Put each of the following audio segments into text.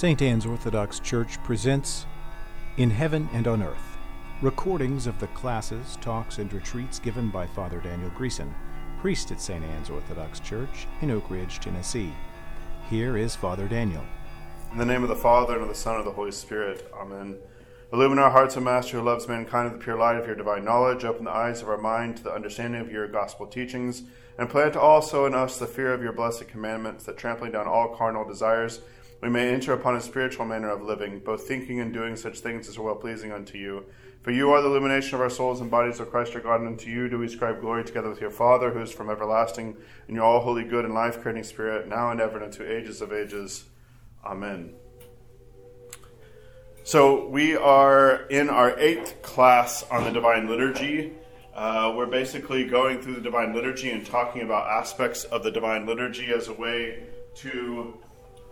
St. Anne's Orthodox Church presents In Heaven and on Earth recordings of the classes, talks, and retreats given by Father Daniel Greeson, priest at St. Anne's Orthodox Church in Oak Ridge, Tennessee. Here is Father Daniel. In the name of the Father, and of the Son, and of the Holy Spirit. Amen. Illumine our hearts, O Master, who loves mankind with the pure light of your divine knowledge. Open the eyes of our mind to the understanding of your gospel teachings, and plant also in us the fear of your blessed commandments, that trampling down all carnal desires, we may enter upon a spiritual manner of living, both thinking and doing such things as are well pleasing unto you. For you are the illumination of our souls and bodies, O Christ our God, and unto you do we ascribe glory together with your Father, who is from everlasting, and your all holy, good, and life creating Spirit, now and ever, and unto ages of ages. Amen. So, we are in our eighth class on the Divine Liturgy. Uh, we're basically going through the Divine Liturgy and talking about aspects of the Divine Liturgy as a way to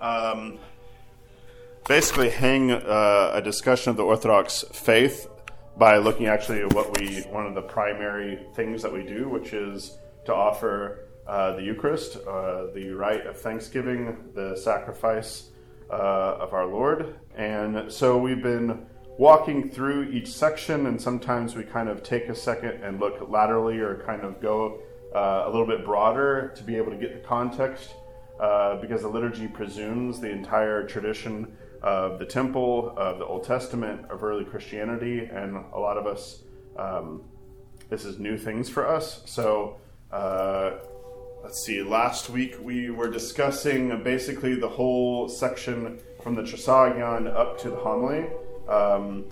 um, basically hang uh, a discussion of the Orthodox faith by looking actually at what we, one of the primary things that we do, which is to offer uh, the Eucharist, uh, the rite of thanksgiving, the sacrifice uh, of our Lord. And so we've been walking through each section, and sometimes we kind of take a second and look laterally or kind of go uh, a little bit broader to be able to get the context uh, because the liturgy presumes the entire tradition of the temple, of the Old Testament, of early Christianity, and a lot of us, um, this is new things for us. So, uh, let's see, last week we were discussing basically the whole section from the Trisagion up to the homily. Um,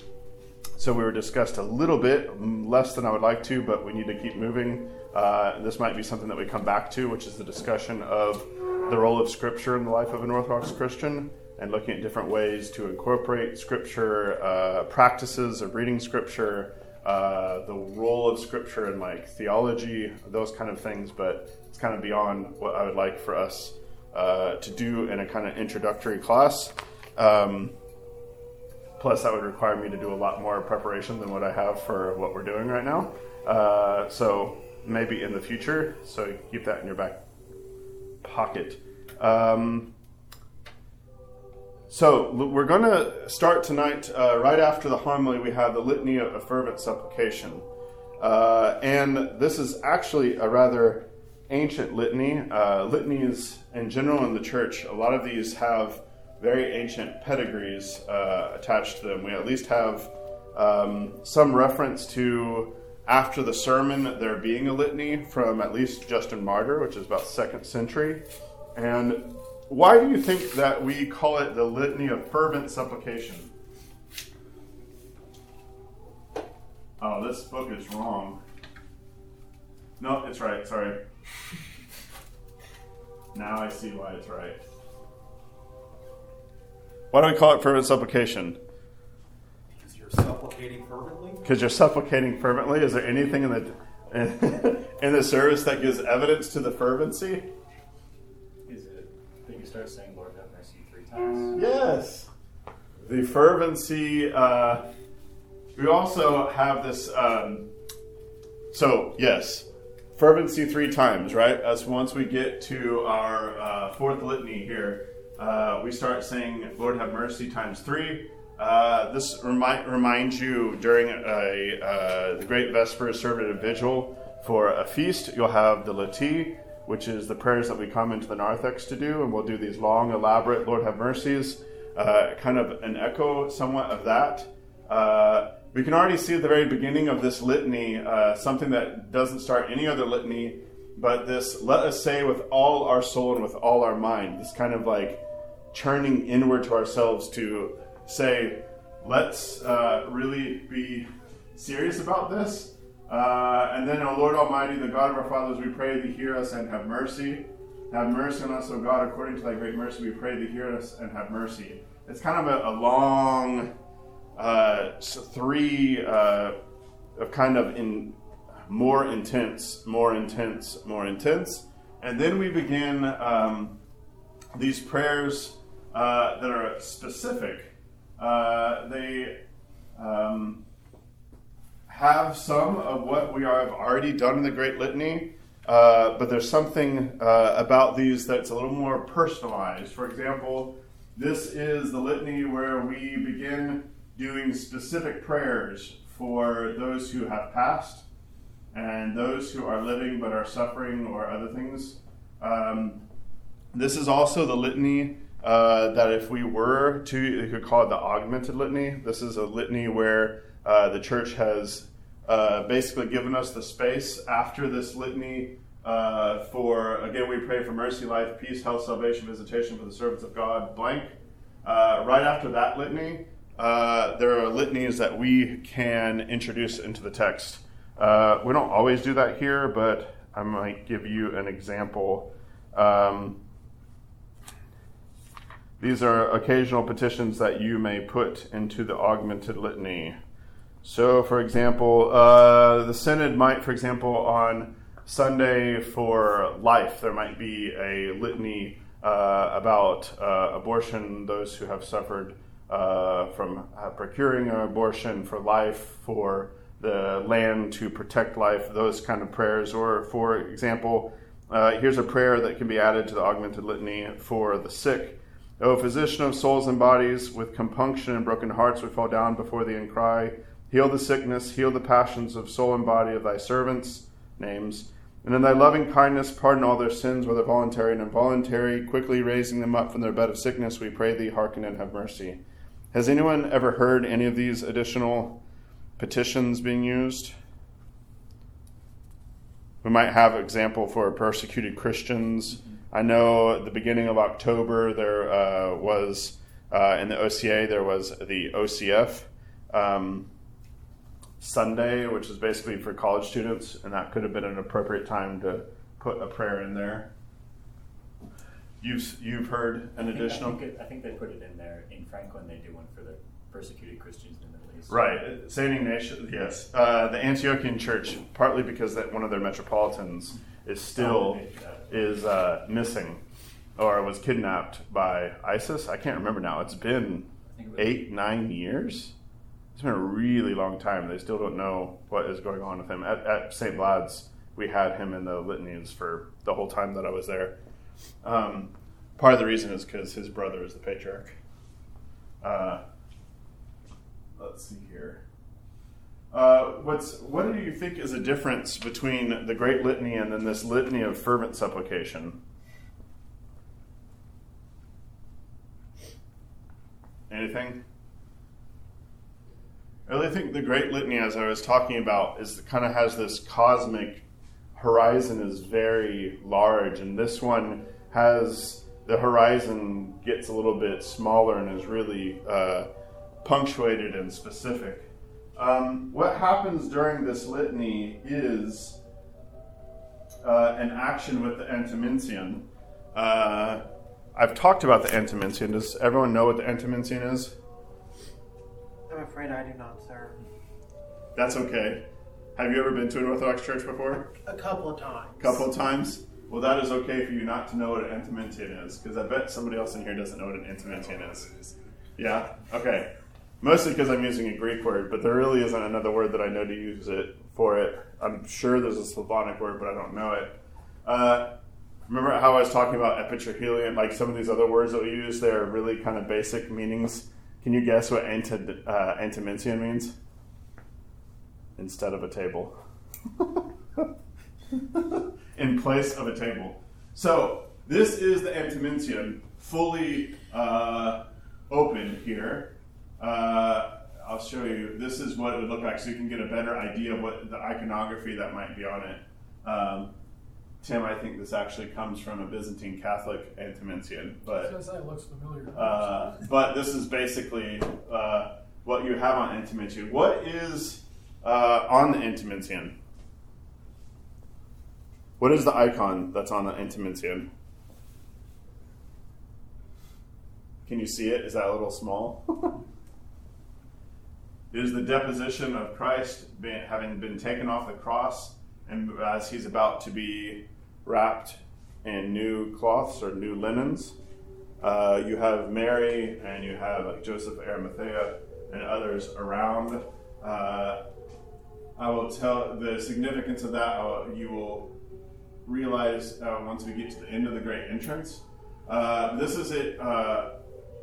so we were discussed a little bit, less than I would like to, but we need to keep moving. Uh, this might be something that we come back to, which is the discussion of the role of Scripture in the life of an Orthodox Christian and looking at different ways to incorporate Scripture, uh, practices of reading Scripture, uh, the role of Scripture in like theology, those kind of things. But it's kind of beyond what I would like for us uh, to do in a kind of introductory class. Um, plus, that would require me to do a lot more preparation than what I have for what we're doing right now. Uh, so maybe in the future. So keep that in your back pocket. Um, so we're going to start tonight. Uh, right after the homily, we have the litany of fervent supplication, uh, and this is actually a rather ancient litany. Uh, litanies in general in the church, a lot of these have very ancient pedigrees uh, attached to them. We at least have um, some reference to after the sermon there being a litany from at least Justin Martyr, which is about second century. And why do you think that we call it the litany of fervent supplication? Oh, this book is wrong. No, it's right. Sorry. now I see why it's right. Why do we call it fervent supplication? Because you're supplicating fervently? Because you're supplicating fervently. Is there anything in the in the service that gives evidence to the fervency? Is it that you start saying Lord have mercy three times? Yes. The fervency. Uh, we also have this. Um, so, yes, fervency three times, right? As once we get to our uh, fourth litany here, uh, we start saying Lord have mercy times three. Uh, this remind, reminds you during a, uh, the Great Vespers service vigil for a feast, you'll have the Laeti, which is the prayers that we come into the narthex to do, and we'll do these long, elaborate Lord have mercies, uh, kind of an echo somewhat of that. Uh, we can already see at the very beginning of this litany uh, something that doesn't start any other litany, but this let us say with all our soul and with all our mind, this kind of like churning inward to ourselves to say, let's uh, really be serious about this uh, and then, O Lord Almighty, the God of our fathers, we pray thee hear us and have mercy. Have mercy on us, O God, according to thy great mercy, we pray thee hear us and have mercy. It's kind of a, a long uh, three uh, of kind of in more intense, more intense, more intense. And then we begin um, these prayers uh, that are specific. Uh, they um, have some of what we have already done in the Great Litany, uh, but there's something uh, about these that's a little more personalized. For example, this is the litany where we begin doing specific prayers for those who have passed and those who are living but are suffering or other things. Um, this is also the litany uh, that if we were to, you could call it the augmented litany. This is a litany where uh, the church has uh, basically given us the space after this litany uh, for, again, we pray for mercy, life, peace, health, salvation, visitation for the servants of God, blank. Right after that litany, there are litanies that we can introduce into the text. Uh, we don't always do that here, but I might give you an example. Um, these are occasional petitions that you may put into the augmented litany. So, for example, uh, the synod might, for example, on Sunday for life, there might be a litany uh, about uh, abortion, those who have suffered uh, from uh, procuring an abortion for life, for the land to protect life, those kind of prayers. Or, for example, uh, here's a prayer that can be added to the augmented litany for the sick. O physician of souls and bodies, with compunction and broken hearts we fall down before thee and cry, Heal the sickness, heal the passions of soul and body of thy servants' names and in thy loving kindness, pardon all their sins, whether voluntary and involuntary, quickly raising them up from their bed of sickness, we pray thee, hearken and have mercy. Has anyone ever heard any of these additional petitions being used? We might have example for persecuted Christians. I know at the beginning of October there uh, was uh, in the OCA there was the OCF. Um, Sunday, which is basically for college students, and that could have been an appropriate time to put a prayer in there. You've you've heard an I think, additional. I think, it, I think they put it in there in Franklin. They do one for the persecuted Christians in the Middle East. Right, Saint Ignatius. Yes, uh, the Antiochian Church, partly because that one of their metropolitans is still is uh, missing, or was kidnapped by ISIS. I can't remember now. It's been eight, nine years. It's been a really long time. They still don't know what is going on with him. At, at St. Vlad's, we had him in the litanies for the whole time that I was there. Um, part of the reason is because his brother is the patriarch. Uh, let's see here. Uh, what's what do you think is a difference between the Great Litany and then this litany of fervent supplication? Anything? I really think the Great Litany, as I was talking about, is kind of has this cosmic horizon is very large, and this one has the horizon gets a little bit smaller and is really uh, punctuated and specific. Um, what happens during this litany is uh, an action with the Antimension. Uh, I've talked about the Antimension. Does everyone know what the Antimension is? I'm afraid I do not, sir. That's okay. Have you ever been to an Orthodox church before? A couple of times. A couple of times? Well, that is okay for you not to know what an Antimension is, because I bet somebody else in here doesn't know what an Antimension is. Yeah? Okay. Mostly because I'm using a Greek word, but there really isn't another word that I know to use it for it. I'm sure there's a Slavonic word, but I don't know it. Uh, remember how I was talking about epitrachelion? Like some of these other words that we use, they're really kind of basic meanings. Can you guess what anti, uh, means? Instead of a table. In place of a table. So, this is the antimension fully uh, open here. Uh, I'll show you. This is what it would look like so you can get a better idea of what the iconography that might be on it. Um, Tim, I think this actually comes from a Byzantine Catholic antimension, but looks familiar. uh, but this is basically uh, what you have on Antimension. What is uh, on the Antimension? What is the icon that's on the Antimension? Can you see it? Is that a little small? is the deposition of Christ being, having been taken off the cross, and as he's about to be wrapped in new cloths or new linens. Uh, you have Mary and you have like Joseph Arimathea and others around. Uh, I will tell the significance of that. uh, you will realize uh, once we get to the end of the great entrance. Uh, this is it uh,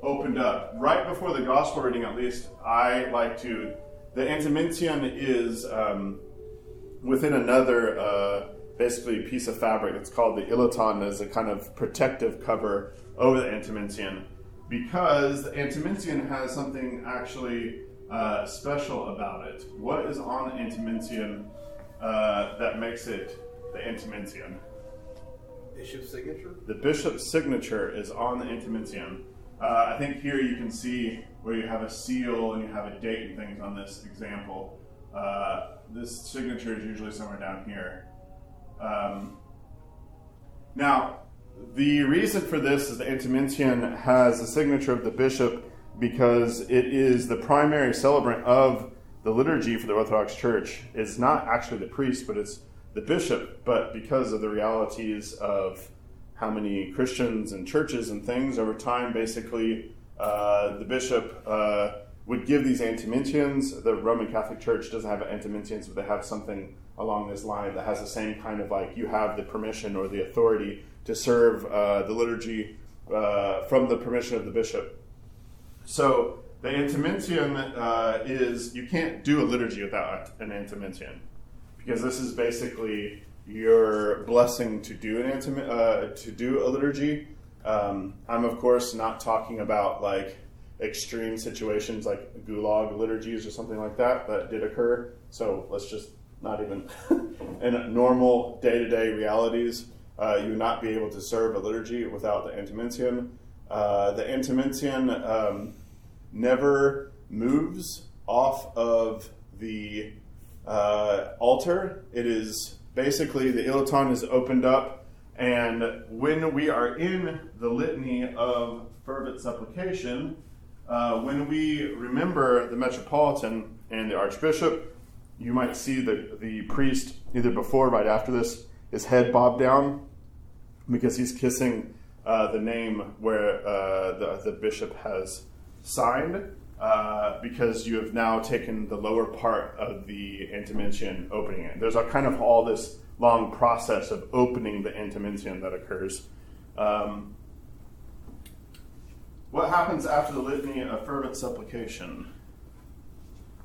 opened up. Right before the gospel reading, at least, I like to. The Antimension is um, within another, uh, basically, piece of fabric. It's called the Iliton as a kind of protective cover over the Antimension because the Antimension has something actually uh, special about it. What is on the Antimension uh, that makes it the Antimension? Bishop's signature? The bishop's signature is on the Antimension. Uh, I think here you can see where you have a seal and you have a date and things on this example. Uh, this signature is usually somewhere down here. Um, now, the reason for this is the Antimension has the signature of the bishop because it is the primary celebrant of the liturgy for the Orthodox Church. It's not actually the priest, but it's the bishop. But because of the realities of how many Christians and churches and things over time, basically, uh, the bishop uh, would give these antimensions. The Roman Catholic Church doesn't have antimensions, but they have something along this line that has the same kind of like you have the permission or the authority to serve uh, the liturgy uh, from the permission of the bishop. So the antimension uh, is you can't do a liturgy without an antimension because this is basically your blessing to do an antim- uh, to do a liturgy. Um, I'm of course not talking about like extreme situations like gulag liturgies or something like that that did occur. So let's just not even in normal day to day realities. Uh, you would not be able to serve a liturgy without the antimension. Uh, the antimension um, never moves off of the uh, altar. It is basically the iliton is opened up, and when we are in the litany of fervent supplication, uh, when we remember the metropolitan and the archbishop, you might see the, the priest either before or right after this, his head bobbed down because he's kissing uh, the name where uh, the, the bishop has signed. Uh, because you have now taken the lower part of the antimension, opening it. There's a kind of all this long process of opening the antimension that occurs. Um, what happens after the litany of fervent supplication?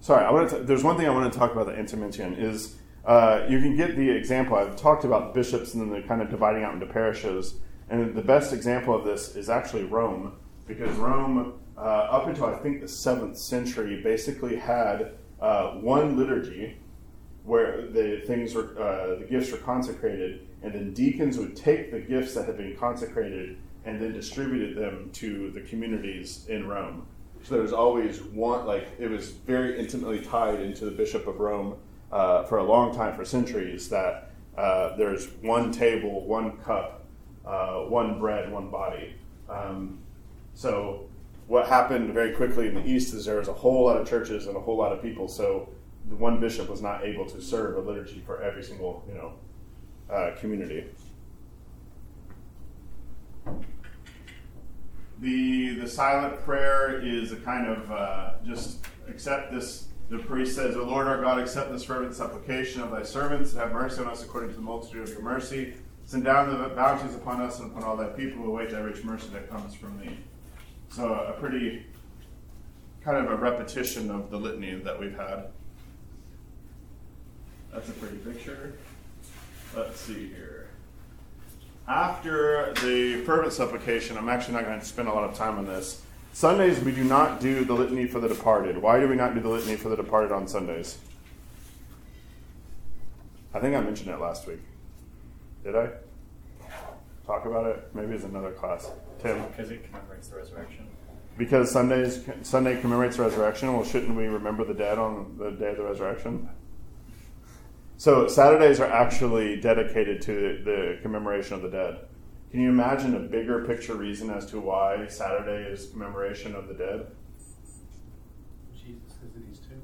Sorry, I want to. There's one thing I want to talk about the antimension is uh, you can get the example. I've talked about bishops and then they're kind of dividing out into parishes, and the best example of this is actually Rome, because Rome, uh, up until I think the seventh century, basically had uh, one liturgy where the things were uh, the gifts were consecrated, and then deacons would take the gifts that had been consecrated and then distributed them to the communities in Rome. So there was always one, like it was very intimately tied into the Bishop of Rome uh, for a long time, for centuries, that uh, there's one table, one cup, uh, one bread, one body. Um, so what happened very quickly in the East is there was a whole lot of churches and a whole lot of people. So the one bishop was not able to serve a liturgy for every single, you know, uh, community. The the silent prayer is a kind of uh, just accept this. The priest says, "O Lord our God, accept this fervent supplication of Thy servants, and have mercy on us according to the multitude of Your mercy. Send down the bounties upon us and upon all Thy people who await Thy rich mercy that comes from Thee." So a pretty kind of a repetition of the litany that we've had. That's a pretty picture. Let's see here. After the fervent supplication, I'm actually not going to spend a lot of time on this. Sundays, we do not do the litany for the departed. Why do we not do the litany for the departed on Sundays? I think I mentioned it last week. Did I? Talk about it? Maybe it's another class. Tim? Because it commemorates the resurrection. Because Sundays Sunday commemorates the resurrection, well, shouldn't we remember the dead on the day of the resurrection? So Saturdays are actually dedicated to the commemoration of the dead. Can you imagine a bigger picture reason as to why Saturday is commemoration of the dead? Jesus visits too.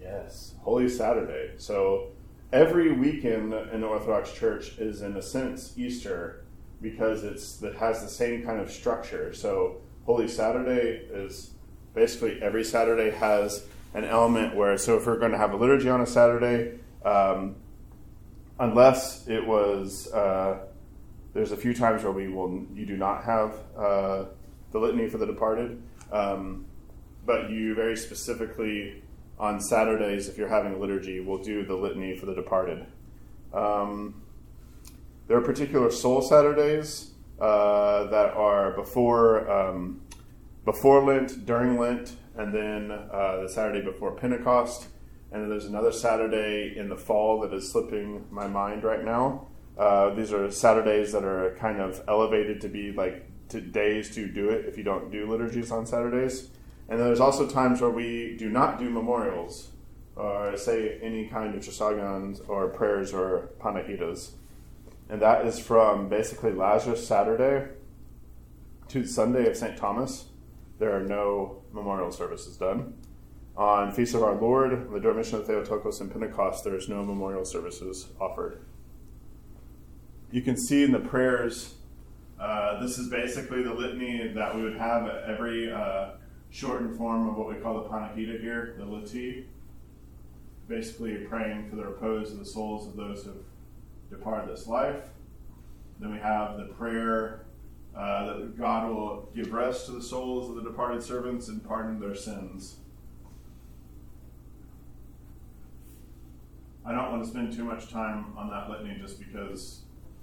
Yes, Holy Saturday. So every weekend in the Orthodox Church is, in a sense, Easter because it's it has the same kind of structure. So Holy Saturday is basically every Saturday has an element where so if we're going to have a liturgy on a Saturday, um, unless it was uh, there's a few times where we will you do not have uh, the litany for the departed. Um, but you very specifically on Saturdays, if you're having a liturgy, will do the litany for the departed. Um, there are particular soul Saturdays uh, that are before um, before Lent, during Lent, and then uh, the Saturday before Pentecost. And then there's another Saturday in the fall that is slipping my mind right now. Uh, these are Saturdays that are kind of elevated to be like to days to do it if you don't do liturgies on Saturdays. And then there's also times where we do not do memorials or say any kind of trisagions or prayers or panahidas. And that is from basically Lazarus Saturday to Sunday of St. Thomas. There are no memorial services done. On Feast of Our Lord, the Dormition of Theotokos, and Pentecost, there is no memorial services offered. You can see in the prayers, uh, this is basically the litany that we would have every uh, shortened form of what we call the Panahida here, the Lati. Basically, praying for the repose of the souls of those who have departed this life. Then we have the prayer uh, that God will give rest to the souls of the departed servants and pardon their sins. I don't want to spend too much time on that litany just because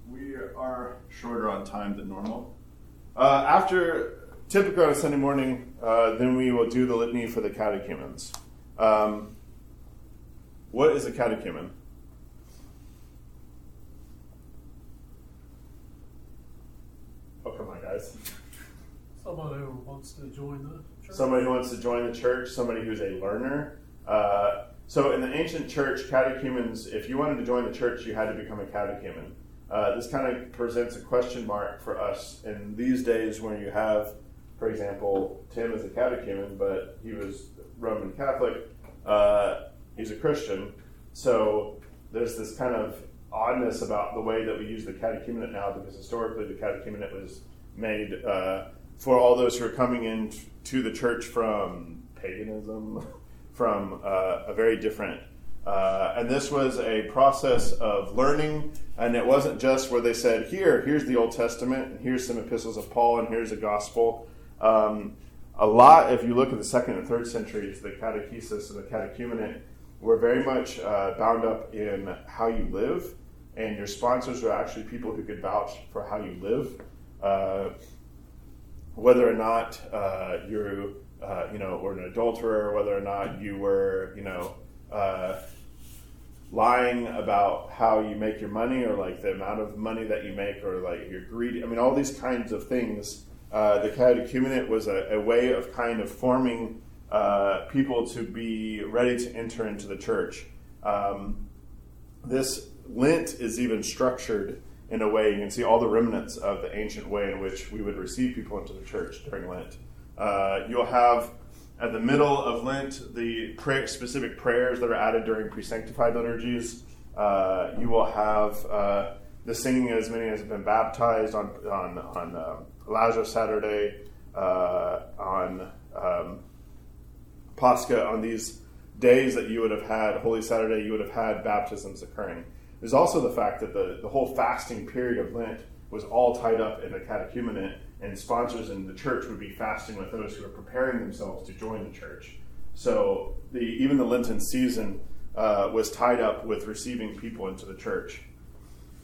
we are shorter on time than normal. Uh, after, typically on a Sunday morning, uh, then we will do the litany for the catechumens. Um, what is a catechumen? Oh, come on, guys. Someone who wants to join the church. Somebody who wants to join the church, somebody who's a learner. Uh, so, in the ancient church, catechumens, if you wanted to join the church, you had to become a catechumen. Uh, this kind of presents a question mark for us in these days when you have, for example, Tim is a catechumen, but he was Roman Catholic. Uh, he's a Christian. So, there's this kind of oddness about the way that we use the catechumenate now because historically the catechumenate was made uh, for all those who are coming in to the church from paganism, from uh, a very different. Uh, and this was a process of learning, and it wasn't just where they said, "Here, here's the Old Testament, and here's some epistles of Paul, and here's a gospel." Um, a lot, if you look at the second and third centuries, the catechesis and the catechumenate were very much uh, bound up in how you live and your sponsors are actually people who could vouch for how you live, uh, whether or not uh, you're, uh, you know, or an adulterer, whether or not you were, you know, uh, lying about how you make your money or like the amount of money that you make or like you're greedy. I mean, all these kinds of things. Uh, the catechumenate was a, a, way of kind of forming uh, people to be ready to enter into the church. Um, this Lent is even structured in a way, you can see all the remnants of the ancient way in which we would receive people into the church during Lent. Uh, you'll have at the middle of Lent the specific prayers that are added during pre-sanctified liturgies. Uh, you will have uh, the singing as many as have been baptized on on on um, Saturday, uh, on um, Pascha, on these days that you would have had Holy Saturday, you would have had baptisms occurring. There's also the fact that the, the whole fasting period of Lent was all tied up in the catechumenate, and sponsors in the church would be fasting with those who are preparing themselves to join the church. So the, even the Lenten season uh, was tied up with receiving people into the church.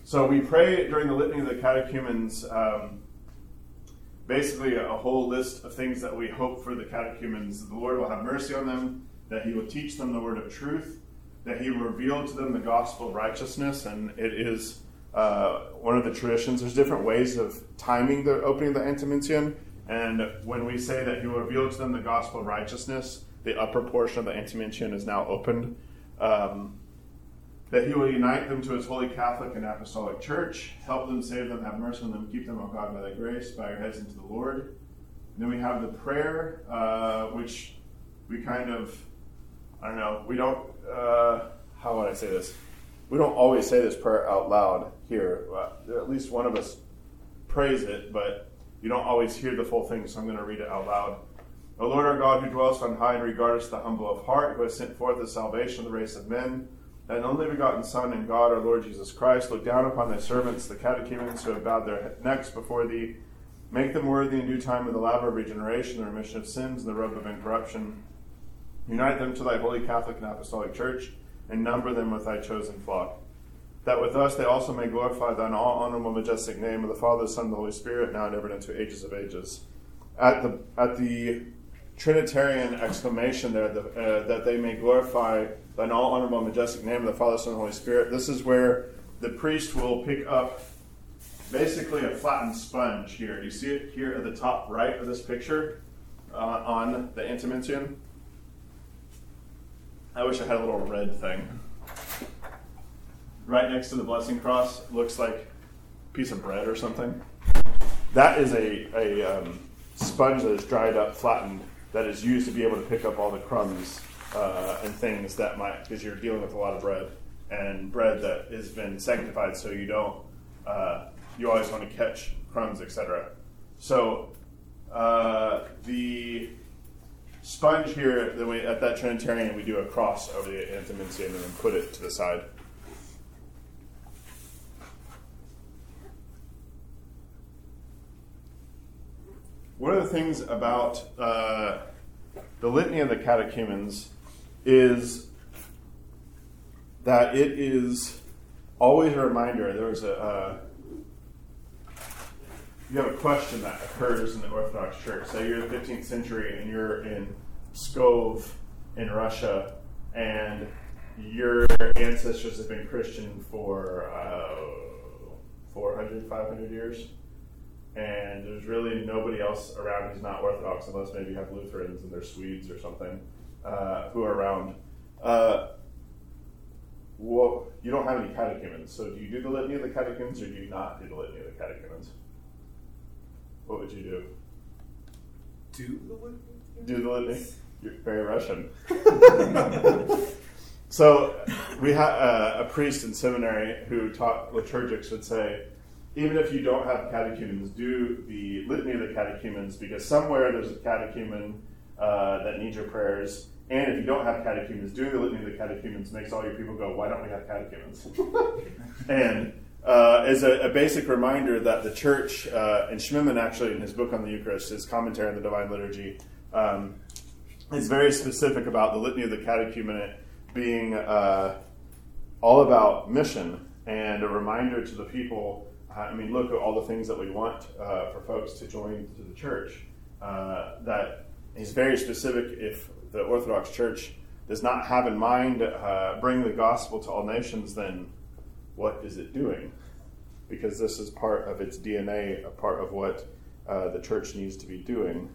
So we pray during the litany of the catechumens, um, basically a, a whole list of things that we hope for the catechumens. The Lord will have mercy on them, that He will teach them the word of truth, that he revealed to them the gospel of righteousness, and it is uh, one of the traditions. There's different ways of timing the opening of the Antimension, and when we say that he revealed to them the gospel of righteousness, the upper portion of the Antimension is now opened. Um, that he will unite them to his holy Catholic and Apostolic Church, help them, save them, have mercy on them, keep them, O God, by thy grace, bow your heads into the Lord. And then we have the prayer, uh, which we kind of I don't know. We don't. Uh, how would I say this? We don't always say this prayer out loud here. Uh, at least one of us prays it, but you don't always hear the full thing. So I'm going to read it out loud. O Lord our God, who dwellest on high and regardest the humble of heart, who has sent forth the salvation of the race of men, and only begotten Son and God, our Lord Jesus Christ, look down upon thy servants, the catechumens, who have bowed their necks before thee, Make them worthy in due time of the laver of regeneration, the remission of sins, and the robe of incorruption. Unite them to thy holy Catholic and Apostolic Church, and number them with thy chosen flock. That with us they also may glorify thine all honorable, majestic name of the Father, Son, and the Holy Spirit, now and ever and into ages of ages. At the at the Trinitarian exclamation there, the, uh, that they may glorify thine all honorable, majestic name of the Father, Son, and Holy Spirit. This is where the priest will pick up basically a flattened sponge here. Do you see it here at the top right of this picture uh, on the Antimension. I wish I had a little red thing. Right next to the blessing cross looks like a piece of bread or something. That is a, a um, sponge that is dried up, flattened, that is used to be able to pick up all the crumbs uh, and things that might, because you're dealing with a lot of bread and bread that has been sanctified so you don't, uh, you always want to catch crumbs, etc. So uh, the sponge here, then we, at that Trinitarian, we do a cross over the Antimensium and then put it to the side. One of the things about uh, the Litany of the Catechumens is that it is always a reminder. There was a uh, you have a question that occurs in the Orthodox Church. Say you're the 15th century and you're in Pskov in Russia, and your ancestors have been Christian for uh, 400, 500 years, and there's really nobody else around who's not Orthodox, unless maybe you have Lutherans and they're Swedes or something uh, who are around. Uh, well, you don't have any catechumens, so do you do the litany of the catechumens or do you not do the litany of the catechumens? What would you do? Do the litany? Do the litany? You're very Russian. so we had uh, a priest in seminary who taught liturgics would say, even if you don't have catechumens, do the litany of the catechumens because somewhere there's a catechumen uh, that needs your prayers. And if you don't have catechumens, doing the litany of the catechumens makes all your people go, why don't we have catechumens? and uh, is a, a, basic reminder that the church, uh, and Schmemann actually in his book on the Eucharist, his commentary on the Divine Liturgy, um, is very specific about the litany of the catechumenate being uh, all about mission and a reminder to the people. uh, I mean, look at all the things that we want uh, for folks to join to the church. Uh, that is very specific. If the Orthodox Church does not have in mind bring the gospel to all nations, then what is it doing? Because this is part of its DNA, a part of what uh, the church needs to be doing.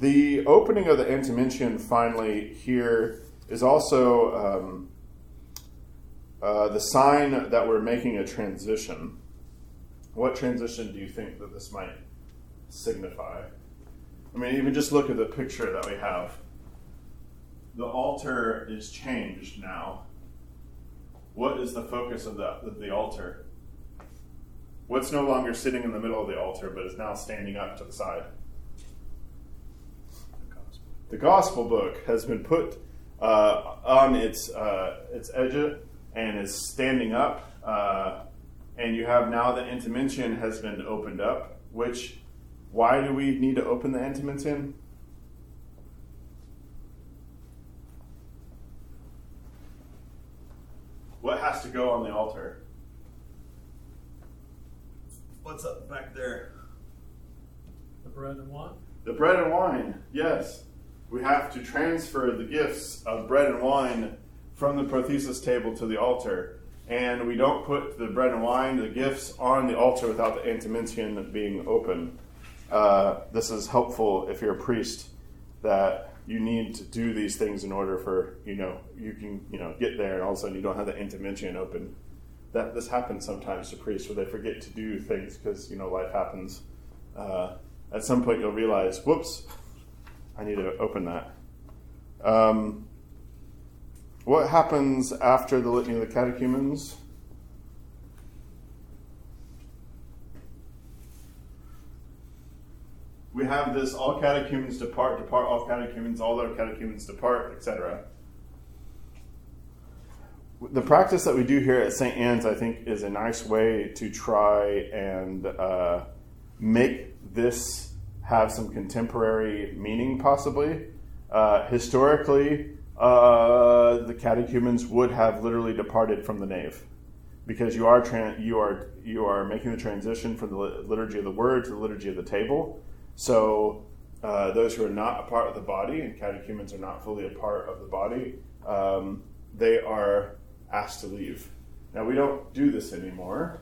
The opening of the Antimension finally here is also um, uh, the sign that we're making a transition. What transition do you think that this might signify? I mean, even just look at the picture that we have. The altar is changed now. What is the focus of the, of the altar? What's no longer sitting in the middle of the altar, but is now standing up to the side? The gospel book has been put uh, on its uh, its edge and is standing up, uh, and you have now the Antimension has been opened up. Which, why do we need to open the Antimension? What has to go on the altar? What's up back there? The bread and wine? The bread and wine, yes. We have to transfer the gifts of bread and wine from the prothesis table to the altar. And we don't put the bread and wine, the gifts, on the altar without the antimension being open. Uh, this is helpful if you're a priest that you need to do these things in order for you know you can you know get there and all of a sudden you don't have the antimension open. That this happens sometimes to priests where they forget to do things because you know life happens. Uh, at some point you'll realize whoops i need to open that. Um, what happens after the litany of the catechumens we have this all catechumens depart, depart, all catechumens, all other catechumens depart, etc. The practice that we do here at St. Anne's, I think, is a nice way to try and uh, make this have some contemporary meaning, possibly. Uh, historically, uh, the catechumens would have literally departed from the nave because you are you are you are making the transition from the liturgy of the word to the liturgy of the table. So uh, those who are not a part of the body, and catechumens are not fully a part of the body, um, they are asked to leave. Now we don't do this anymore,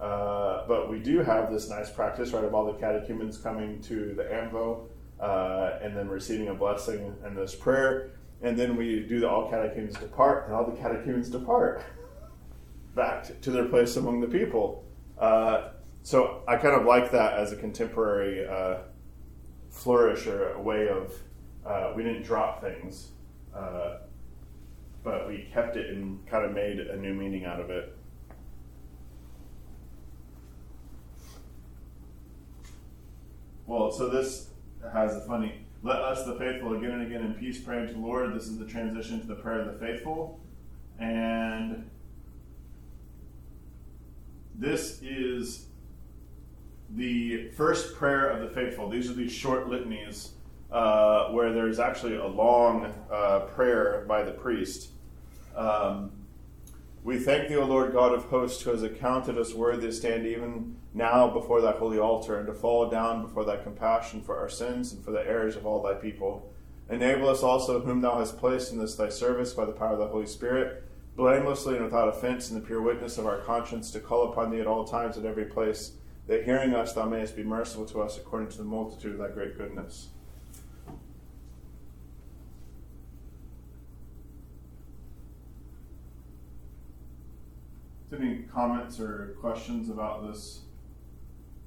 uh, but we do have this nice practice, right, of all the catechumens coming to the ambo uh, and then receiving a blessing and this prayer, and then we do the all catechumens depart, and all the catechumens depart back to their place among the people. Uh, so I kind of like that as a contemporary uh, flourish or a way of uh, we didn't drop things, uh, but we kept it and kind of made a new meaning out of it. Well, so this has a funny. Let us, the faithful, again and again in peace pray to the Lord. This is the transition to the prayer of the faithful. And this is the first prayer of the faithful. These are these short litanies uh, where there's actually a long uh, prayer by the priest. Um, we thank thee, O Lord God of hosts, who has accounted us worthy to stand even now before thy holy altar and to fall down before thy compassion for our sins and for the errors of all thy people. Enable us also, whom thou hast placed in this thy service by the power of the Holy Spirit, blamelessly and without offense in the pure witness of our conscience, to call upon thee at all times and every place, that hearing us thou mayest be merciful to us according to the multitude of thy great goodness. Any comments or questions about this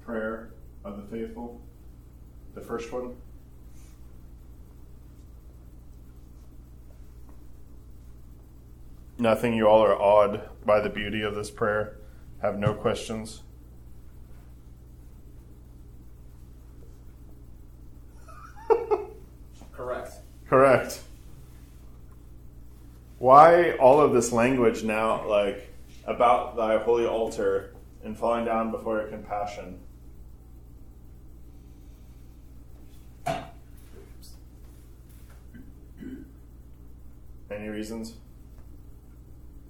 prayer of the faithful? The first one? Nothing, you all are awed by the beauty of this prayer. Have no questions. Correct. Correct. Why all of this language now, like about thy holy altar and falling down before your compassion? Any reasons?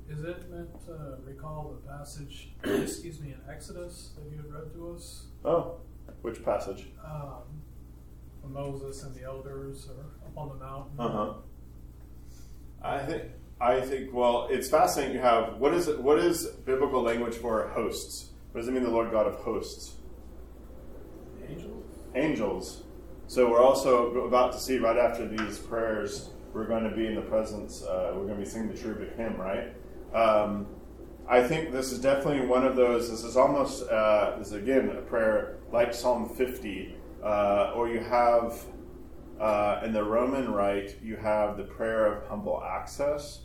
Is it meant to recall the passage, excuse me, in Exodus that you had read to us? Oh, which passage? Um, when Moses and the elders are up on the mountain. Uh huh. I think I think well, it's fascinating. You have what is it? What is biblical language for hosts? What does it mean? The Lord God of hosts, Angels? angels. So we're also about to see right after these prayers, we're going to be in the presence. Uh, we're going to be singing the cherubic hymn, right? Um, I think this is definitely one of those. This is almost uh, this is again a prayer like Psalm 50, uh, or you have uh, in the Roman Rite you have the prayer of humble access,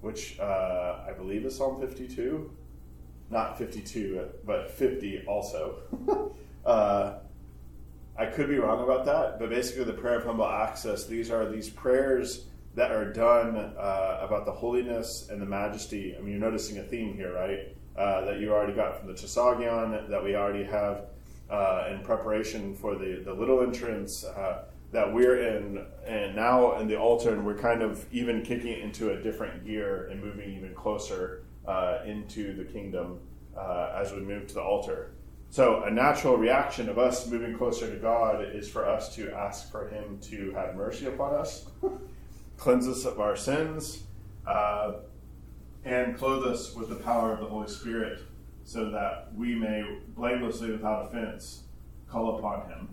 which uh, I believe is Psalm 52, not 52, but 50 also. uh, I could be wrong about that, but basically the prayer of humble access. These are these prayers that are done uh, about the holiness and the majesty. I mean, you're noticing a theme here, right? Uh, that you already got from the Trisagion, that we already have uh, in preparation for the, the little entrance, uh, that we're in, and now in the altar, and we're kind of even kicking it into a different gear and moving even closer uh, into the kingdom uh, as we move to the altar. So, a natural reaction of us moving closer to God is for us to ask for Him to have mercy upon us cleanse us of our sins, uh, and clothe us with the power of the Holy Spirit, so that we may blamelessly, without offense, call upon Him.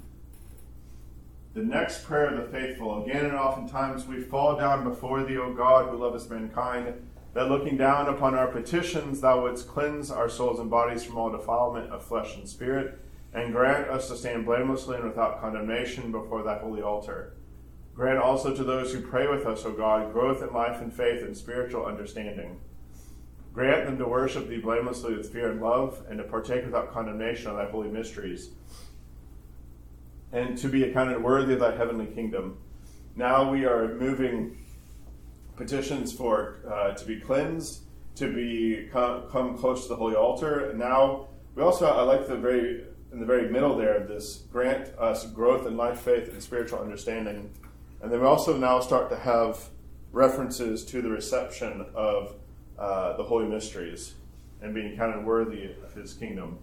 The next prayer of the faithful, again and oftentimes we fall down before Thee, O God, who lovest mankind, that looking down upon our petitions, Thou wouldst cleanse our souls and bodies from all defilement of flesh and spirit, and grant us to stand blamelessly and without condemnation before Thy holy altar. Grant also to those who pray with us, O God, growth in life and faith and spiritual understanding. Grant them to worship Thee blamelessly with fear and love, and to partake without condemnation of Thy holy mysteries, and to be accounted worthy of Thy heavenly kingdom. Now we are moving petitions for uh, to be cleansed, to be come, come close to the holy altar. And now we also I like the very in the very middle there, of this grant us growth in life, faith, and spiritual understanding. And then we also now start to have references to the reception of uh, the holy mysteries and being counted worthy of his kingdom.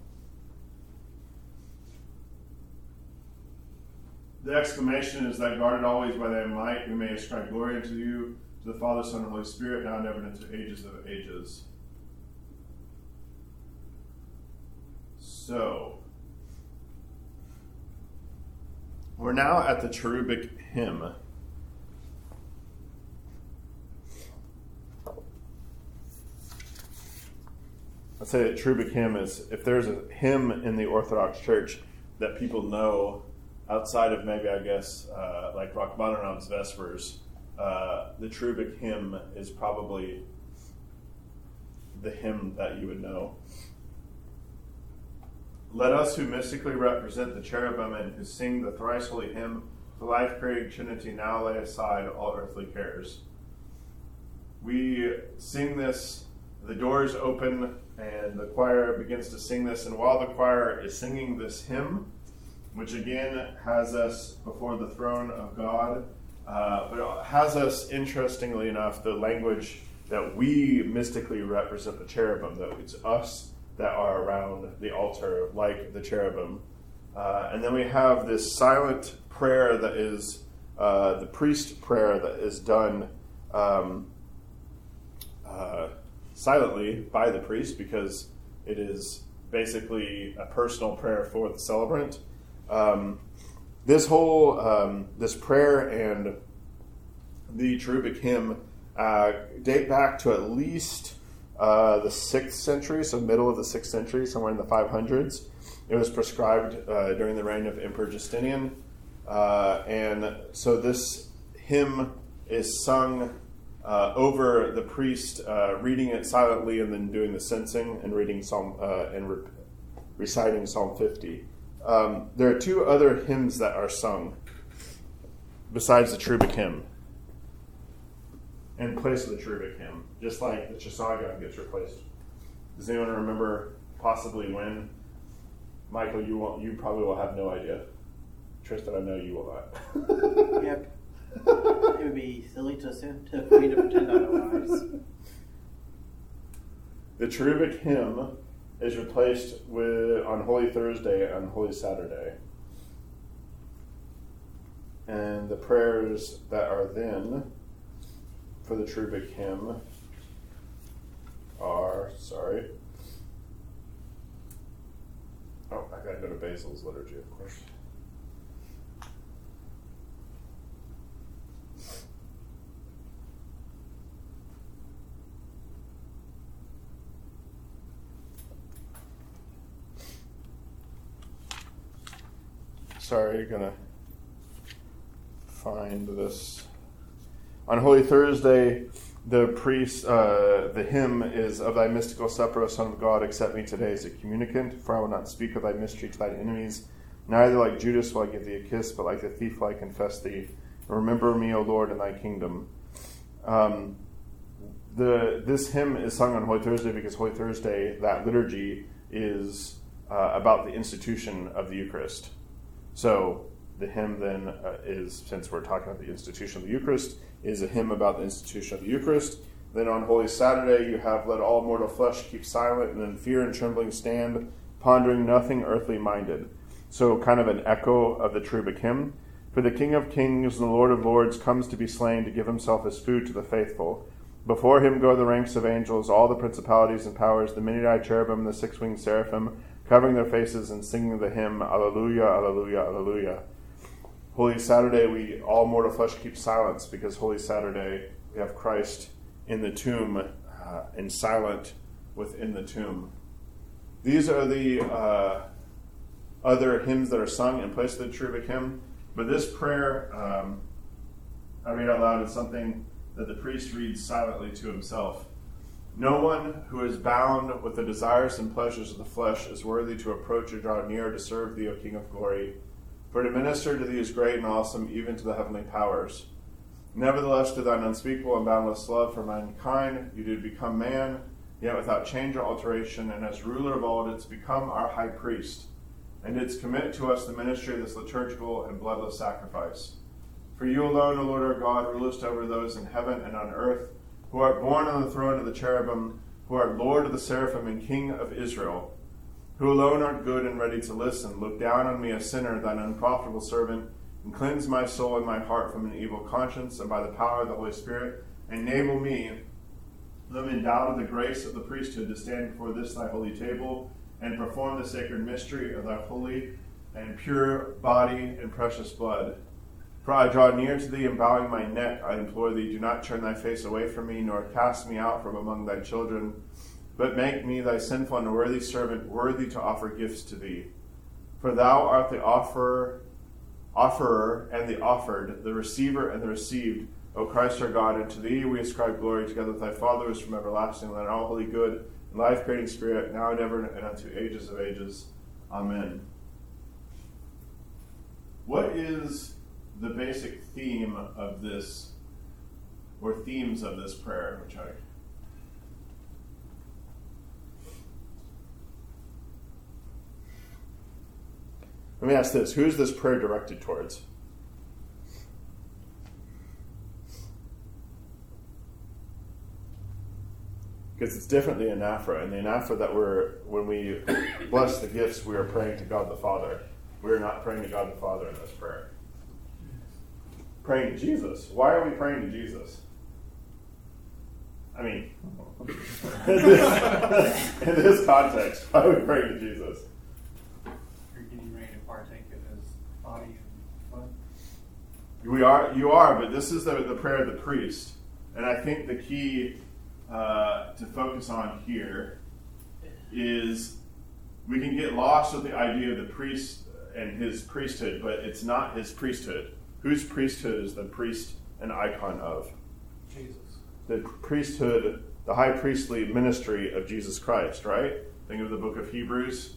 The exclamation is that guarded always by thy might, we may ascribe glory unto you, to the Father, Son, and Holy Spirit, now and ever, and into ages of ages. So, we're now at the cherubic hymn. I'd say that cherubic hymn is if there's a hymn in the Orthodox Church that people know outside of maybe I guess uh, like Rachmaninoff's Vespers, uh, the cherubic hymn is probably the hymn that you would know. Let us who mystically represent the cherubim and who sing the thrice holy hymn, the life creating Trinity, now lay aside all earthly cares. We sing this, the doors open, and the choir begins to sing this. And while the choir is singing this hymn, which again has us before the throne of God, uh, but has us, interestingly enough, the language that we mystically represent the cherubim, that it's us that are around the altar like the cherubim. Uh, and then we have this silent prayer that is uh, the priest prayer that is done um, uh, silently by the priest because it is basically a personal prayer for the celebrant. Um, this whole um, this prayer and the cherubic hymn uh, date back to at least uh, the sixth century, so middle of the sixth century, somewhere in the 500s. It was prescribed uh, during the reign of Emperor Justinian, uh, and so this hymn is sung uh, over the priest uh, reading it silently and then doing the censing and reading Psalm and re- reciting Psalm 50. Um, there are two other hymns that are sung besides the cherubic hymn in place of the cherubic hymn, just like the Trisagion gets replaced. Does anyone remember possibly when? Michael, you will, you probably will have no idea. Tristan, I know you will not. yep. It would be silly to assume to for me to pretend otherwise. The cherubic hymn is replaced with on Holy Thursday and Holy Saturday. And the prayers that are then for the cherubic hymn are, sorry. Oh, I gotta go to Basil's liturgy, of course. Sorry, gonna find this. On Holy Thursday, the priest, uh, the hymn is of thy mystical supper, O Son of God, accept me today as a communicant, for I will not speak of thy mystery to thine enemies. Neither like Judas will I give thee a kiss, but like the thief will I confess thee. Remember me, O Lord, in thy kingdom. Um, the this hymn is sung on Holy Thursday because Holy Thursday, that liturgy, is uh, about the institution of the Eucharist. So the hymn then uh, is, since we're talking about the institution of the Eucharist, is a hymn about the institution of the Eucharist. Then on Holy Saturday, you have Let all mortal flesh keep silent, and in fear and trembling stand, pondering nothing earthly minded. So, kind of an echo of the cherubic hymn. For the King of kings and the Lord of lords comes to be slain to give himself as food to the faithful. Before him go the ranks of angels, all the principalities and powers, the many eyed cherubim, the six winged seraphim covering their faces and singing the hymn, Alleluia, Alleluia, Alleluia. Holy Saturday, we all mortal flesh keep silence because Holy Saturday, we have Christ in the tomb uh, and silent within the tomb. These are the uh, other hymns that are sung in place of the cherubic hymn, but this prayer um, I read out loud is something that the priest reads silently to himself. No one who is bound with the desires and pleasures of the flesh is worthy to approach or draw near to serve thee, O King of glory. For to minister to thee is great and awesome, even to the heavenly powers. Nevertheless, to thine unspeakable and boundless love for mankind, you did become man, yet without change or alteration, and as ruler of all didst become our high priest. and didst commit to us the ministry of this liturgical and bloodless sacrifice. For you alone, O Lord our God, rulest over those in heaven and on earth, who art borne on the throne of the cherubim, who art Lord of the seraphim and King of Israel, who alone art good and ready to listen. Look down on me, a sinner, thine unprofitable servant, and cleanse my soul and my heart from an evil conscience, and by the power of the Holy Spirit, enable me, am endowed with the grace of the priesthood, to stand before this thy holy table and perform the sacred mystery of thy holy and pure body and precious blood. For I draw near to thee, and bowing my neck, I implore thee, do not turn thy face away from me, nor cast me out from among thy children, but make me thy sinful and unworthy servant worthy to offer gifts to thee. For thou art the offerer, offerer and the offered, the receiver and the received, O Christ our God, and to thee we ascribe glory together with thy Father who is from everlasting, and all holy good and life creating Spirit, now and ever and unto ages of ages. Amen. What is the basic theme of this, or themes of this prayer, which I Let me ask this Who is this prayer directed towards? Because it's different than anaphora. And the anaphora that we're, when we bless the gifts, we are praying to God the Father. We are not praying to God the Father in this prayer. Praying to Jesus. Why are we praying to Jesus? I mean, in this, in this context, why are we praying to Jesus? You're getting ready to partake of his body and blood. We are, you are, but this is the, the prayer of the priest. And I think the key uh, to focus on here is we can get lost with the idea of the priest and his priesthood, but it's not his priesthood. Whose priesthood is the priest an icon of? Jesus. The priesthood, the high priestly ministry of Jesus Christ, right? Think of the book of Hebrews.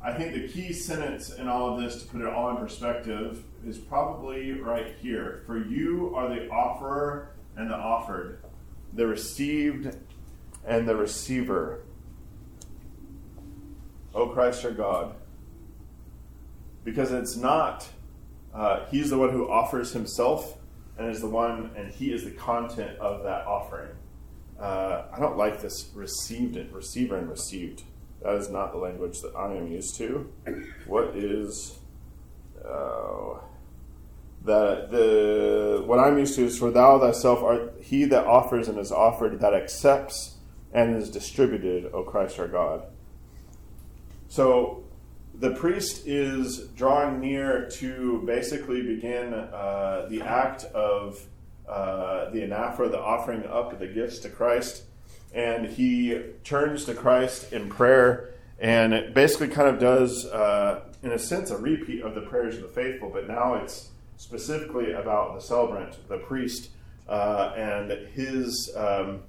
I think the key sentence in all of this, to put it all in perspective, is probably right here. For you are the offerer and the offered, the received and the receiver. O Christ our God. Because it's not, uh, He's the one who offers Himself and is the one, and He is the content of that offering. Uh, I don't like this received it, receiver and received. That is not the language that I am used to. What is uh, that the what I'm used to is for thou thyself art he that offers and is offered, that accepts and is distributed, O Christ our God. So the priest is drawing near to basically begin uh, the act of uh, the anaphora, the offering up the gifts to Christ, and he turns to Christ in prayer and it basically kind of does, uh, in a sense, a repeat of the prayers of the faithful, but now it's specifically about the celebrant, the priest, uh, and his um,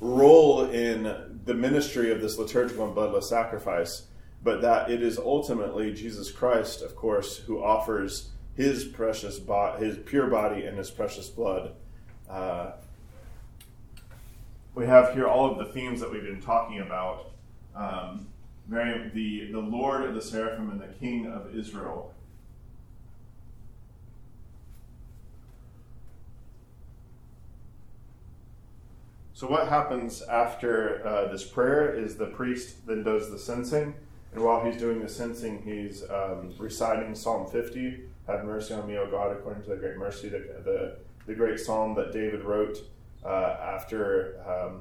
role in the ministry of this liturgical and bloodless sacrifice, but that it is ultimately Jesus Christ, of course, who offers his precious, bo- his pure body and his precious blood. Uh, we have here all of the themes that we've been talking about. Um, the, the Lord of the seraphim and the King of Israel. So, what happens after uh, this prayer is the priest then does the censing, and while he's doing the censing, he's um, reciting Psalm 50 Have mercy on me, O God, according to the great mercy, the, the, the great psalm that David wrote uh, after um,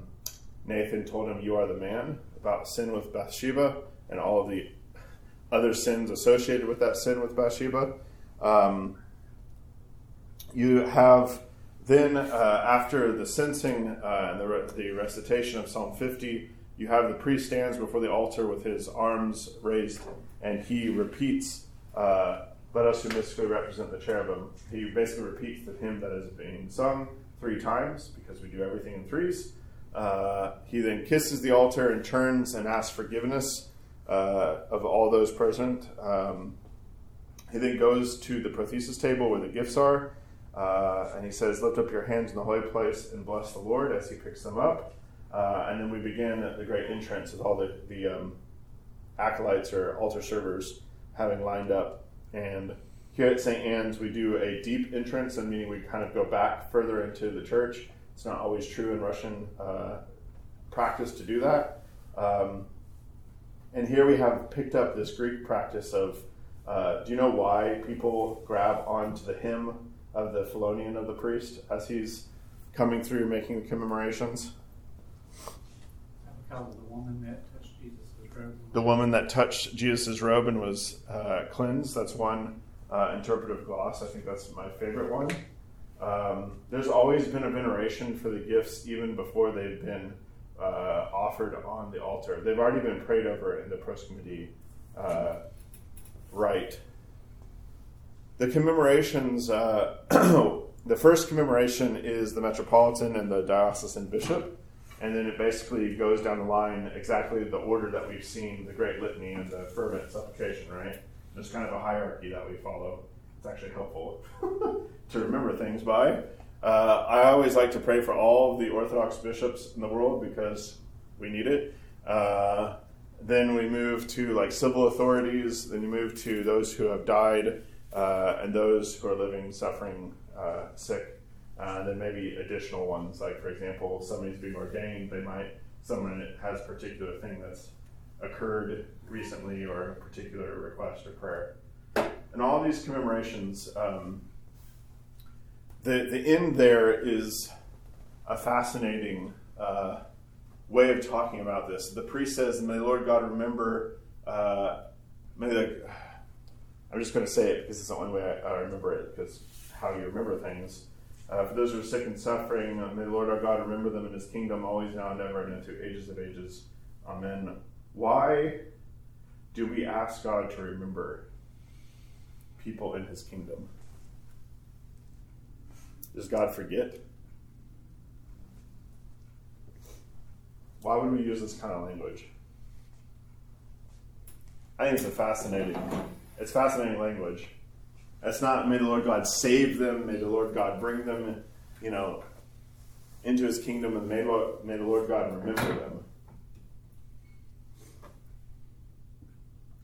Nathan told him, You are the man, about sin with Bathsheba and all of the other sins associated with that sin with Bathsheba. Um, you have then, uh, after the censing uh, and the, the recitation of Psalm 50, you have the priest stands before the altar with his arms raised, and he repeats, uh, "Let us who mystically represent the cherubim." He basically repeats the hymn that is being sung three times because we do everything in threes. Uh, he then kisses the altar and turns and asks forgiveness uh, of all those present. Um, he then goes to the prothesis table where the gifts are. Uh, and he says, Lift up your hands in the holy place and bless the Lord as he picks them up. Uh, and then we begin at the great entrance with all the, the um, acolytes or altar servers having lined up. And here at St. Anne's, we do a deep entrance, and meaning we kind of go back further into the church. It's not always true in Russian uh, practice to do that. Um, and here we have picked up this Greek practice of uh, do you know why people grab onto the hymn of the phelonion of the priest as he's coming through making the commemorations? The woman that touched Jesus' robe. The woman that touched Jesus' robe and was uh, cleansed, that's one uh, interpretive gloss. I think that's my favorite one. Um, there's always been a veneration for the gifts even before they've been uh, offered on the altar. They've already been prayed over in the proskomedia uh, rite. The commemorations, uh, the first commemoration is the metropolitan and the diocesan bishop, and then it basically goes down the line exactly the order that we've seen the Great Litany and the fervent supplication, right? There's kind of a hierarchy that we follow. It's actually helpful to remember things by. Uh, I always like to pray for all the Orthodox bishops in the world because we need it. Uh, then we move to like civil authorities. Then you move to those who have died uh, and those who are living, suffering, uh, sick. Uh, then maybe additional ones, like for example, somebody's being ordained. They might someone has a particular thing that's occurred recently or a particular request or prayer. And all these commemorations, um, the, the end there is a fascinating uh, way of talking about this. The priest says, May Lord God remember, uh, may the, I'm just going to say it because it's the only way I, I remember it, because how you remember things. Uh, for those who are sick and suffering, uh, may the Lord our God remember them in his kingdom always, now, and ever, and into ages of ages. Amen. Why do we ask God to remember people in his kingdom? Does God forget? Why would we use this kind of language? I think it's a fascinating, it's fascinating language. It's not may the Lord God save them, may the Lord God bring them, you know, into His kingdom, and may, may the Lord God remember them.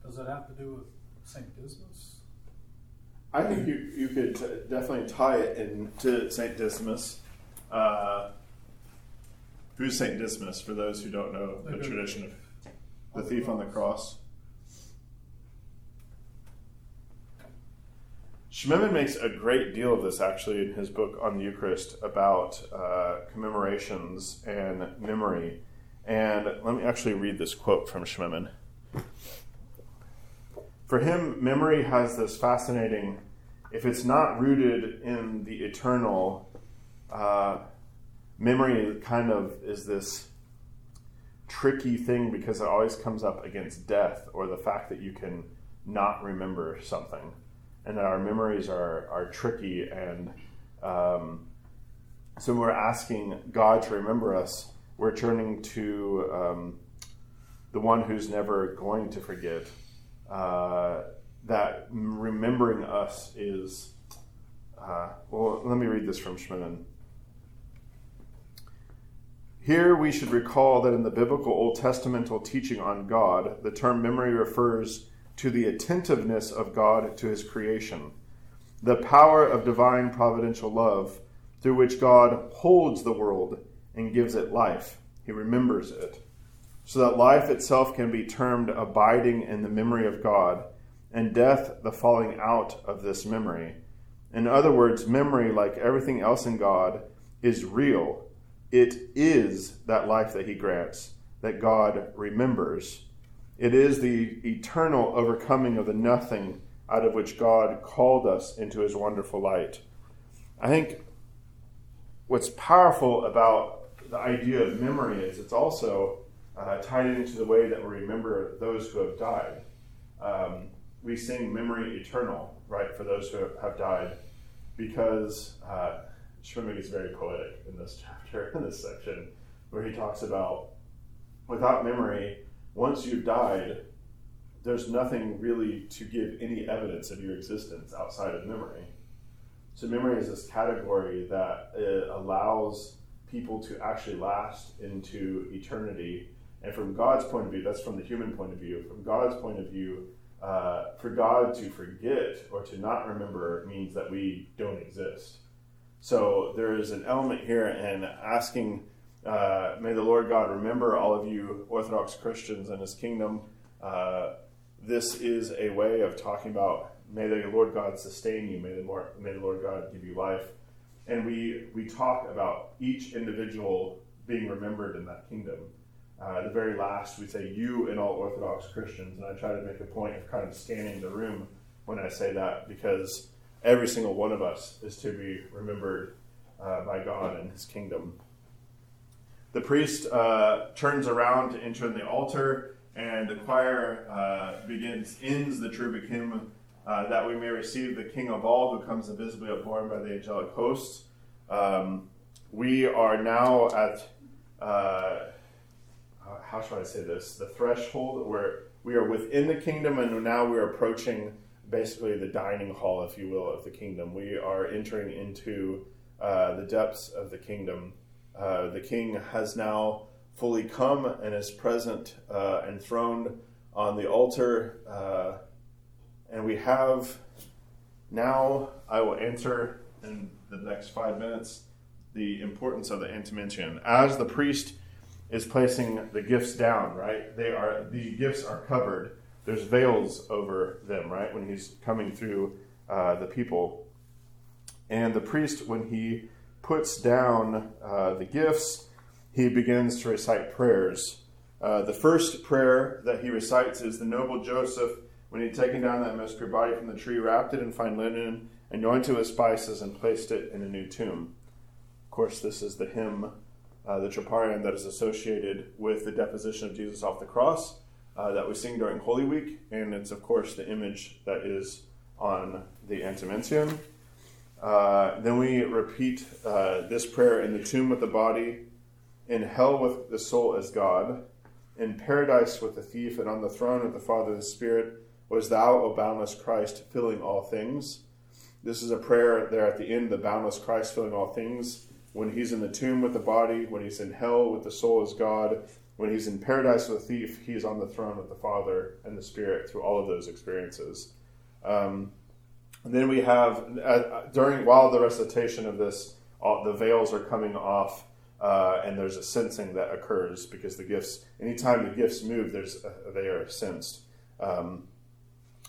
Does it have to do with St. Dismas? I think you, you could t- definitely tie it into St. Dismas. Uh, who's St. Dismas, for those who don't know the tradition of the thief on the cross? Schmemann makes a great deal of this actually in his book on the Eucharist about uh, commemorations and memory. And let me actually read this quote from Schmemann. For him, memory has this fascinating, if it's not rooted in the eternal, uh, memory kind of is this tricky thing because it always comes up against death or the fact that you can not remember something and that our memories are, are tricky and um, so when we're asking god to remember us we're turning to um, the one who's never going to forget uh, that remembering us is uh, well let me read this from schmemann here we should recall that in the biblical Old Testamental teaching on God, the term memory refers to the attentiveness of God to his creation, the power of divine providential love through which God holds the world and gives it life. He remembers it. So that life itself can be termed abiding in the memory of God, and death the falling out of this memory. In other words, memory, like everything else in God, is real it is that life that he grants, that God remembers. It is the eternal overcoming of the nothing out of which God called us into his wonderful light. I think what's powerful about the idea of memory is it's also uh, tied into the way that we remember those who have died. Um, we sing Memory Eternal, right, for those who have died, because uh, is very poetic in this chapter, in this section, where he talks about without memory, once you've died, there's nothing really to give any evidence of your existence outside of memory. So, memory is this category that uh, allows people to actually last into eternity And from God's point of view, that's from the human point of view. From God's point of view, uh, for God to forget or to not remember means that we don't exist. So there is an element here in asking, uh, may the Lord God remember all of you Orthodox Christians in his kingdom. Uh, this is a way of talking about, may the Lord God sustain you, may the, more, may the Lord God give you life. And we, we talk about each individual being remembered in that kingdom. Uh, the very last, we say you and all Orthodox Christians, and I try to make a point of kind of scanning the room when I say that because every single one of us is to be remembered uh, by God and His kingdom. The priest uh, turns around to enter in the altar, and the choir uh, begins ends the Cherubic hymn uh, that we may receive the King of all who comes invisibly upborne by the angelic hosts. Um, we are now at uh, how should I say this? The threshold where we are within the kingdom, and now we're approaching basically the dining hall, if you will, of the kingdom. We are entering into uh, the depths of the kingdom. Uh, the king has now fully come and is present, uh, enthroned on the altar. Uh, and we have now, I will answer in the next five minutes the importance of the Antimension. As the priest is placing the gifts down, right? They are the gifts are covered. There's veils over them, right? When he's coming through uh, the people, and the priest, when he puts down uh, the gifts, he begins to recite prayers. Uh, the first prayer that he recites is the noble Joseph, when he had taken down that most pure body from the tree, wrapped it in fine linen, and anointed it with spices, and placed it in a new tomb. Of course, this is the hymn uh, the troparion that is associated with the deposition of Jesus off the cross uh, that we sing during Holy Week, and it's of course the image that is on the Antimension. Uh, then we repeat uh, this prayer in the tomb with the body, in hell with the soul as God, in paradise with the thief, and on the throne of the Father and the Spirit was thou, O boundless Christ, filling all things. This is a prayer there at the end, the boundless Christ filling all things when he's in the tomb with the body, when he's in hell with the soul as God, when he's in paradise with the thief, he's on the throne with the Father and the Spirit through all of those experiences. Um, and then we have uh, during while the recitation of this, all, the veils are coming off, uh, and there's a censing that occurs because the gifts. Anytime the gifts move, there's a, they are censed. Um,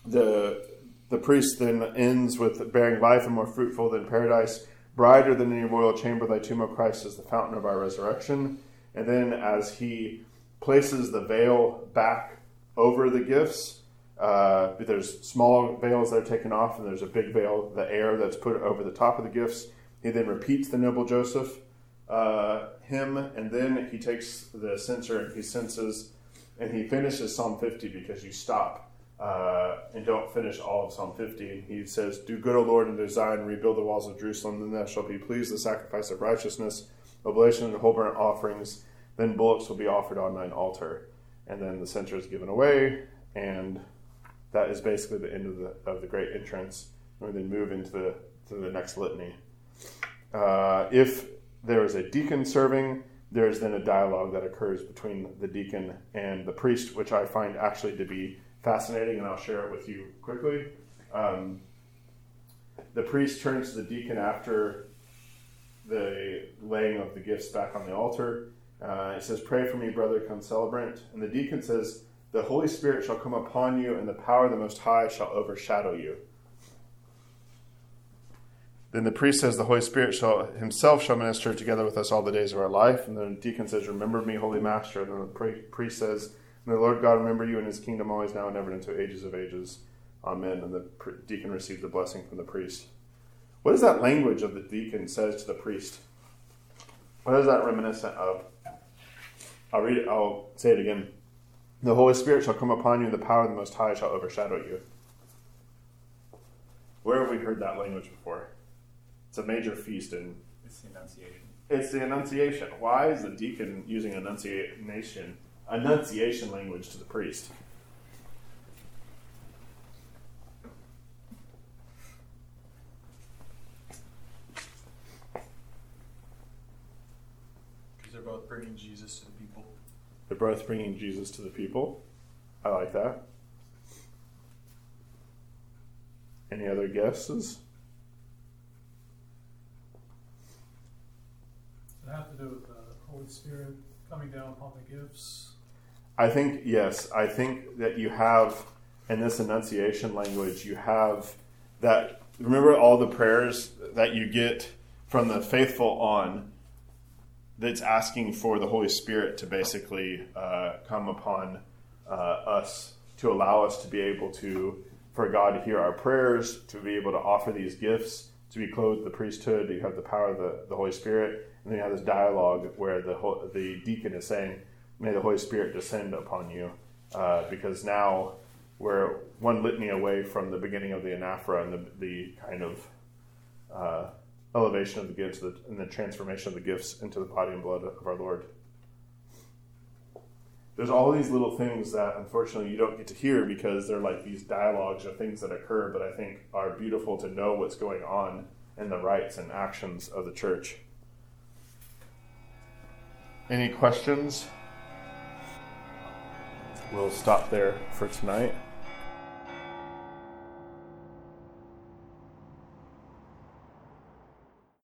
the the priest then ends with bearing life and more fruitful than paradise brighter than any royal chamber, thy tomb, O Christ, is the fountain of our resurrection. And then as he places the veil back over the gifts, uh, there's small veils that are taken off, and there's a big veil, the air that's put over the top of the gifts. He then repeats the noble Joseph uh, hymn, and then he takes the censer and he censes, and he finishes Psalm 50 because you stop uh, and don't finish all of Psalm 50. He says, Do good, O Lord, and design rebuild the walls of Jerusalem, then thou shalt be pleased the sacrifice of righteousness, oblation and whole burnt offerings. Then bullocks will be offered on thine altar. And then the censer is given away, and that is basically the end of the, of the great entrance. And we then move into the, to the next litany. Uh, if there is a deacon serving, there is then a dialogue that occurs between the deacon and the priest, which I find actually to be fascinating, and I'll share it with you quickly. Um, the priest turns to the deacon after the laying of the gifts back on the altar. Uh, he says, Pray for me, brother, concelebrant. And the deacon says, The Holy Spirit shall come upon you, and the power of the Most High shall overshadow you. Then the priest says, The Holy Spirit shall himself shall minister together with us all the days of our life. And then the deacon says, Remember me, Holy Master. And then the priest says, May the Lord God remember you in his kingdom always now and ever into ages of ages. Amen. And the deacon receives the blessing from the priest. What is that language of the deacon says to the priest? What is that reminiscent of? I'll read it, I'll say it again. The Holy Spirit shall come upon you, and the power of the Most High shall overshadow you. Where have we heard that language before? It's a major feast in. It's the Annunciation. It's the Annunciation. Why is the deacon using Annunciation annunciation language to the priest. Because they're both bringing Jesus to the. They're both bringing Jesus to the people. I like that. Any other guesses? Does it have to do with the Holy Spirit coming down upon the gifts? I think, yes, I think that you have, in this Annunciation language, you have that. Remember all the prayers that you get from the faithful on that's asking for the Holy Spirit to basically uh, come upon uh, us to allow us to be able to, for God to hear our prayers, to be able to offer these gifts, to be clothed the priesthood, you have the power of the, the Holy Spirit. And then you have this dialogue where the, the deacon is saying, May the Holy Spirit descend upon you. Uh, because now we're one litany away from the beginning of the anaphora and the, the kind of uh, elevation of the gifts and the transformation of the gifts into the body and blood of our Lord. There's all these little things that unfortunately you don't get to hear because they're like these dialogues or things that occur, but I think are beautiful to know what's going on in the rites and actions of the church. Any questions? We'll stop there for tonight.